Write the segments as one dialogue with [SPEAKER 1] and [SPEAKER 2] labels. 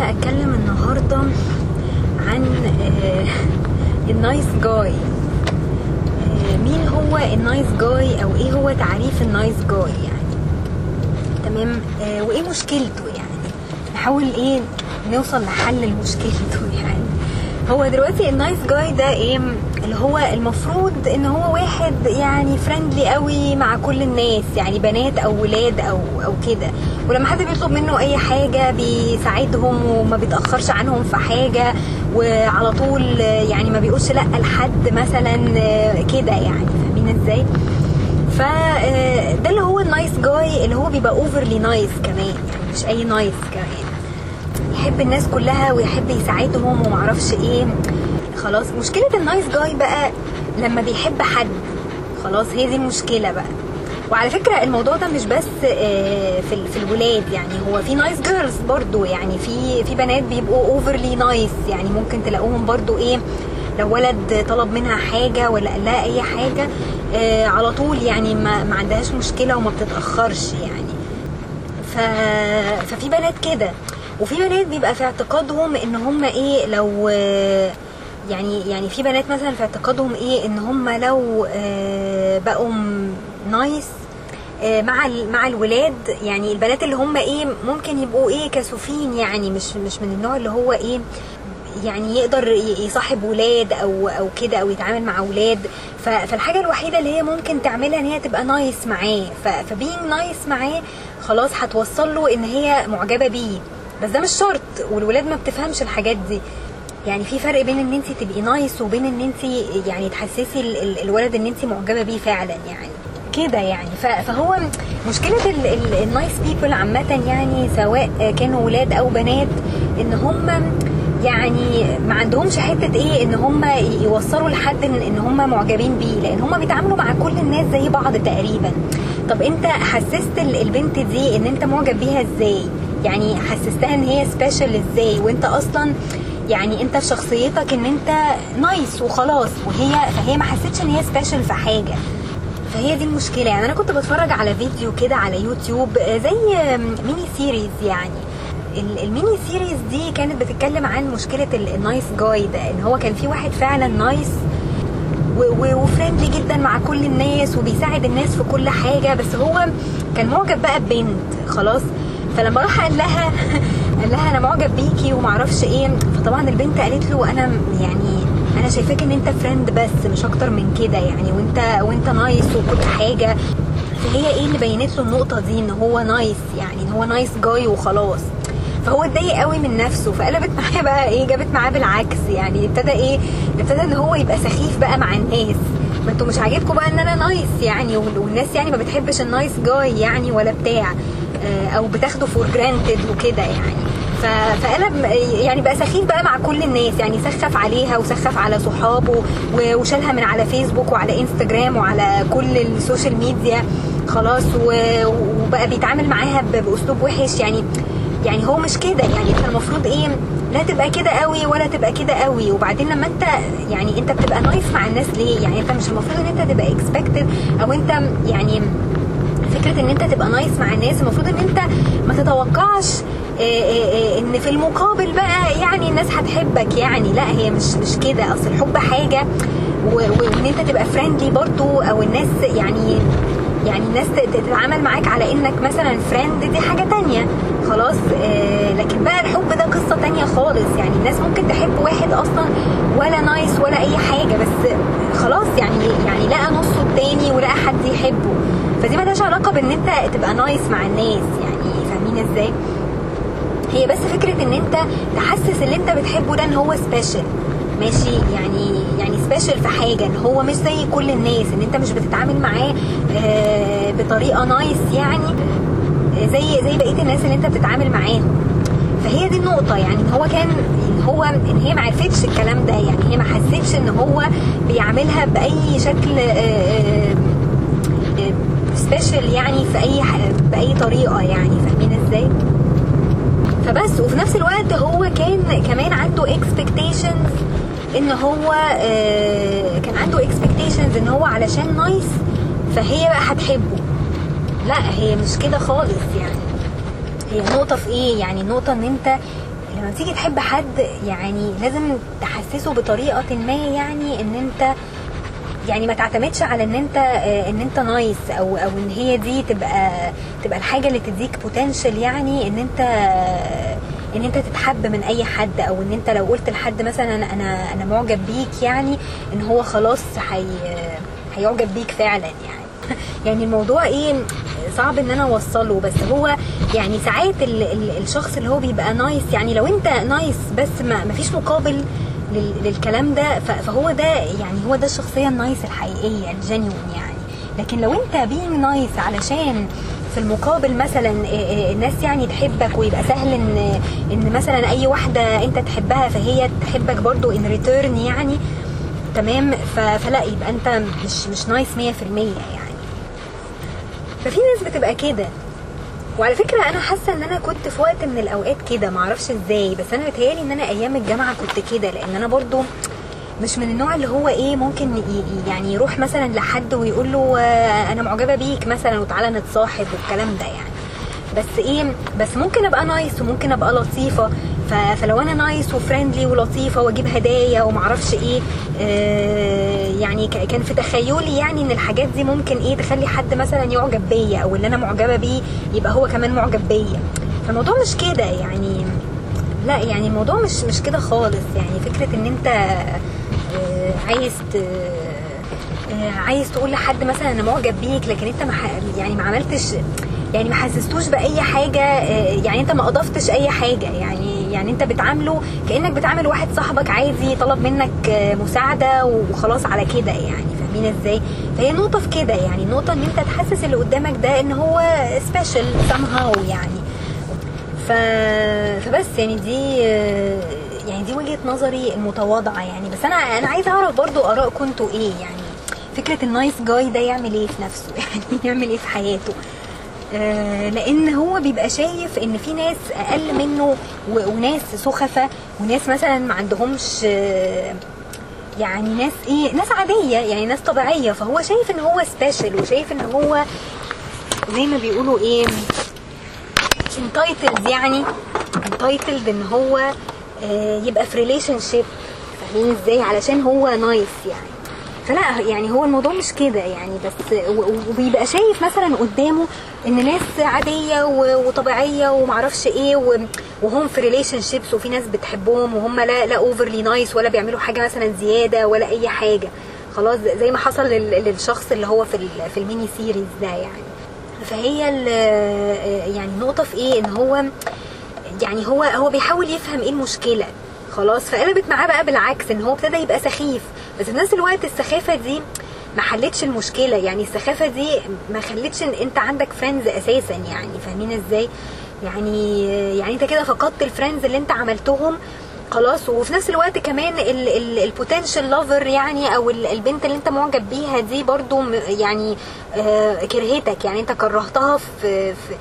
[SPEAKER 1] أنا هتكلم النهارده عن آه، ال nice guy آه، مين هو ال nice guy أو إيه هو تعريف ال nice guy يعني؟ تمام؟ آه، وإيه مشكلته يعني؟ نحاول إيه نوصل لحل لمشكلته يعني. هو دلوقتي ال nice guy ده إيه اللي هو المفروض ان هو واحد يعني friendly قوي مع كل الناس يعني بنات أو ولاد أو أو كده. ولما حد بيطلب منه اي حاجة بيساعدهم وما بيتأخرش عنهم في حاجة وعلى طول يعني ما بيقولش لأ لحد مثلا كده يعني فاهمين إزاي؟ فده اللي هو ال nice guy اللي هو بيبقى overly nice كمان يعني مش أي nice كمان. يحب الناس كلها ويحب يساعدهم ومعرفش إيه. خلاص مشكلة ال nice guy بقى لما بيحب حد. خلاص هي دي المشكلة بقى. وعلى فكرة الموضوع ده مش بس آه، في في الولاد. يعني هو في nice girls برضو. يعني في في بنات بيبقوا overly nice يعني ممكن تلاقوهم برضو إيه لو ولد طلب منها حاجة ولا لها أي حاجة آه، على طول يعني ما, ما عندهاش مشكلة وما بتتأخرش يعني. ف... ففي بنات كده. وفي بنات بيبقى في اعتقادهم إن هم إيه لو يعني يعني في بنات مثلا في اعتقادهم إيه إن هم لو آه، بقوا nice آه، مع مع الولاد يعني البنات اللي هم إيه ممكن يبقوا إيه كسوفين يعني مش مش من النوع اللي هو إيه يعني يقدر يصاحب ولاد أو أو كده أو يتعامل مع ولاد. فالحاجة الوحيدة اللي هي ممكن تعملها إن هي تبقى nice معاه. ف being nice معاه خلاص هتوصل له إن هي معجبة بيه. بس ده مش شرط والولاد ما بتفهمش الحاجات دي. يعني في فرق بين إن انت تبقي nice وبين إن انت يعني تحسسي ال- ال- الولد إن انت معجبة بيه فعلا يعني. كده يعني. فهو مشكلة ال- ال- ال nice people عامة يعني سواء كانوا ولاد أو بنات إن هم يعني ما عندهمش حتة إيه إن هم يوصلوا لحد إن هم معجبين بيه لأن هم بيتعاملوا مع كل الناس زي بعض تقريبا. طب أنت حسست ال- البنت دي إن أنت معجب بيها إزاي؟ يعني حسستها إن هي special إزاي؟ وإنت أصلا يعني إنت في شخصيتك إن إنت nice وخلاص وهي فهي ما حسيتش إن هي special في حاجة. فهي دي المشكلة. يعني أنا كنت بتفرج على فيديو كده على يوتيوب آه، زي mini series يعني. ال- ال mini series دي كانت بتتكلم عن مشكلة ال- ال nice guy ده إن هو كان في واحد فعلا nice و friendly جدا مع كل الناس وبيساعد الناس في كل حاجة. بس هو كان معجب بقى ببنت خلاص. فلما راح قال لها قال لها أنا معجب بيكي ومعرفش إيه. فطبعا البنت قالت له أنا يعني أنا شايفاك إن أنت friend بس مش أكتر من كده يعني. وانت وأنت nice وكل حاجة. فهي إيه اللي بينت له النقطة دي؟ إن هو nice يعني إن هو nice guy وخلاص. فهو اتضايق قوي من نفسه. فقلبت معاه بقى إيه جابت معاه بالعكس يعني. ابتدى إيه ابتدى إن هو يبقى سخيف بقى مع الناس. ما أنتوا مش عاجبكم بقى إن أنا nice يعني وال- والناس يعني ما بتحبش ال nice guy يعني ولا بتاع. أو بتاخده for granted وكده يعني. فقلب يعني بقى سخيف بقى مع كل الناس. يعني سخف عليها وسخف على صحابه وشالها من على فيسبوك وعلى انستجرام وعلى كل ال social media. خلاص وبقى بيتعامل معاها بأسلوب وحش. يعني يعني هو مش كده. يعني انت المفروض إيه لا تبقى كده قوي ولا تبقى كده قوي. وبعدين لما انت يعني انت بتبقى nice مع الناس ليه؟ يعني انت مش المفروض ان انت تبقى expected أو انت يعني فكرة إن أنت تبقى nice مع الناس المفروض إن أنت ما تتوقعش آه، آه، آه، إن في المقابل بقى يعني الناس هتحبك يعني. لا هي مش مش كده. أصل الحب حاجة وإن أنت تبقى friendly برضو أو الناس يعني يعني الناس تتعامل معاك على إنك مثلا friend دي حاجة تانية. خلاص لكن بقى الحب ده قصة تانية خالص. يعني الناس ممكن تحب واحد أصلا ولا nice ولا أي حاجة بس خلاص يعني يعني لقى نصه التاني ولقى حد يحبه. فدي ملهاش علاقة بإن أنت تبقى nice مع الناس يعني فاهمين إزاي؟ هي بس فكرة إن أنت تحسس اللي أنت بتحبه ده إن هو special ماشي؟ يعني يعني special في حاجة إن هو مش زي كل الناس إن أنت مش بتتعامل معاه آه، بطريقة nice يعني زي زي بقية الناس اللي أنت بتتعامل معاهم. فهي دي النقطة يعني إن هو كان ان هو ان هي ما عرفتش الكلام ده يعني هي ما حسيتش إن هو بيعملها بأي شكل special يعني في أي بأي طريقة يعني فاهمين إزاي؟ فبس وفي نفس الوقت هو كان كمان عنده expectations إن هو آه، كان عنده expectations إن هو علشان nice فهي بقى هتحبه. لا هي مش كده خالص يعني. هي النقطة في إيه؟ يعني النقطة إن أنت لما بتيجي تحب حد يعني لازم تحسسه بطريقة ما يعني إن أنت يعني ما تعتمدش على إن أنت آه، إن أنت nice أو أو إن هي دي تبقى تبقى الحاجة اللي تديك potential يعني إن أنت إن أنت تتحب من أي حد أو إن أنت لو قلت لحد مثلا أنا أنا معجب بيك يعني إن هو خلاص هي هيعجب بيك فعلا يعني. يعني الموضوع إيه صعب إن أنا أوصله بس هو يعني ساعات ال ال الشخص اللي هو بيبقى nice يعني لو انت nice بس ما مفيش مقابل لل- للكلام ده فهو ده يعني هو ده الشخصية ال nice الحقيقية ال genuine يعني. لكن لو انت being nice علشان في المقابل مثلا الناس يعني تحبك ويبقى سهل إن إن مثلا أي واحدة انت تحبها فهي تحبك برضو in return يعني تمام؟ فلا يبقى انت مش مش nice 100% يعني. ففي ناس بتبقى كده. وعلى فكرة أنا حاسة إن أنا كنت في وقت من الأوقات كده معرفش إزاي بس أنا بتهيالي إن أنا أيام الجامعة كنت كده لأن أنا برضو مش من النوع اللي هو إيه ممكن يعني يروح مثلا لحد ويقول له آه، أنا معجبة بيك مثلا وتعالى نتصاحب والكلام ده يعني. بس إيه بس ممكن أبقى nice وممكن أبقى لطيفة. فلو أنا nice و friendly ولطيفة وأجيب هدايا ومعرفش إيه آه، يعني كان في تخيلي يعني إن الحاجات دي ممكن إيه تخلي حد مثلا يعجب بيا أو اللي أنا معجبة بيه يبقى هو كمان معجب بيا. فالموضوع مش كده يعني لا يعني الموضوع مش مش كده خالص يعني. فكرة إن أنت آه، عايز آه، عايز تقول لحد مثلا أنا معجب بيك لكن أنت ما يعني ما عملتش يعني ما حسستوش بأي حاجة يعني أنت ما أضفتش أي حاجة يعني. يعني انت بتعامله كأنك بتعامل واحد صاحبك عادي طلب منك آه، مساعدة وخلاص على كده يعني فاهمين إزاي؟ فهي نقطة في كده يعني نقطة ان انت تحسس اللي قدامك ده ان هو سبيشال somehow يعني. ف... فبس يعني دي يعني دي وجهة نظري المتواضعة يعني. بس أنا أنا عايزة اعرف برضو ارائكم أنتوا إيه يعني فكرة ال nice guy ده يعمل إيه في نفسه؟ يعني يعمل إيه في حياته؟ آه، لأن هو بيبقى شايف إن في ناس أقل منه وناس سخفة وناس مثلا ما عندهمش آه، يعني ناس إيه ناس عادية يعني ناس طبيعية. فهو شايف إن هو special وشايف إن هو زي ما بيقولوا إيه entitled يعني entitled إن هو آه، يبقى في relationship فاهمين إزاي؟ علشان هو nice يعني. فلا يعني هو الموضوع مش كده يعني بس وبيبقى شايف مثلا قدامه إن ناس عادية وطبيعية ومعرفش إيه وهم في relationships وفي ناس بتحبهم وهم لا لا overly nice ولا بيعملوا حاجة مثلا زيادة ولا أي حاجة. خلاص زي ما حصل لل- للشخص اللي هو في في ال mini series ده يعني. فهي يعني النقطه في إيه؟ إن هو يعني هو هو بيحاول يفهم إيه المشكلة. خلاص فقلبت معاه بقى بالعكس إن هو ابتدى يبقى سخيف. بس في نفس الوقت السخافة دي ما حلتش المشكلة. يعني السخافة دي ما خلتش إن أنت عندك friends أساسا يعني. فاهمين إزاي؟ يعني يعني أنت كده فقدت ال friends اللي أنت عملتهم. خلاص. وفي نفس الوقت كمان ال potential lover يعني أو ال- البنت اللي أنت معجب بيها دي برضو يعني آه، كرهتك. يعني أنت كرهتها في, في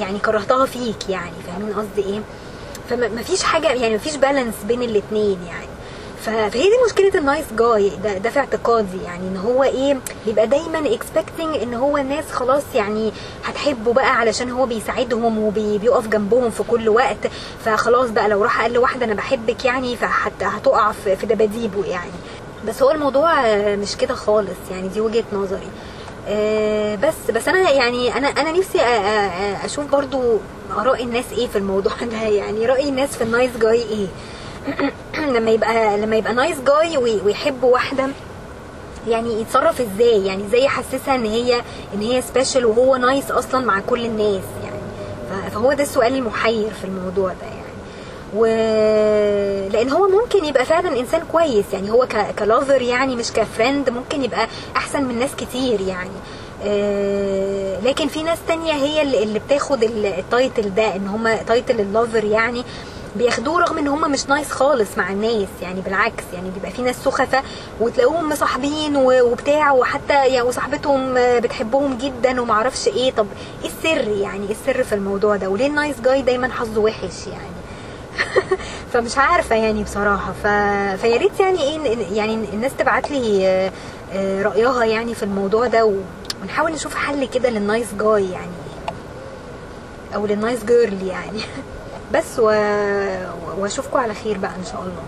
[SPEAKER 1] يعني كرهتها فيك يعني. فاهمين قصدي إيه؟ فما فيش حاجة يعني ما فيش balance بين الاثنين يعني. فهي دي مشكلة ال nice guy ده, ده في اعتقادي يعني إن هو إيه بيبقى دايما expecting إن هو الناس خلاص يعني هتحبه بقى علشان هو بيساعدهم وبيقف جنبهم في كل وقت فخلاص بقى لو راح قال لواحدة أنا بحبك يعني فحتى هتقع في دباديبه يعني. بس هو الموضوع مش كده خالص يعني دي وجهة نظري. آه، بس بس أنا يعني أنا أنا نفسي أشوف برضو آراء الناس إيه في الموضوع ده يعني رأي الناس في ال nice guy إيه. لما يبقى لما يبقى nice guy ويحب واحدة يعني يتصرف إزاي؟ يعني إزاي يحسسها إن هي إن هي special وهو nice أصلا مع كل الناس يعني؟ فهو ده السؤال المحير في الموضوع ده يعني. و لأن هو ممكن يبقى فعلا إنسان كويس يعني هو ك... ك lover يعني مش ك friend ممكن يبقى أحسن من ناس كتير يعني. آه، لكن في ناس تانية هي اللي بتاخد ال- ال title ده إن هم title ال lover يعني بياخدوه رغم إن هم مش nice خالص مع الناس يعني بالعكس يعني بيبقى في ناس سخفة وتلاقوهم مصاحبين وبتاع وحتى يعني وصاحبتهم بتحبهم جدا ومعرفش إيه. طب إيه السر يعني؟ إيه السر في الموضوع ده؟ وليه ال nice guy دايما حظه وحش يعني؟ فمش عارفة يعني بصراحة. ف... فيا ريت يعني إيه يعني الناس تبعت لي آه، آه، رأيها يعني في الموضوع ده و... ونحاول نشوف حل كده لل nice guy يعني أو لل nice girl يعني. بس. واشوفكم على خير بقى إن شاء الله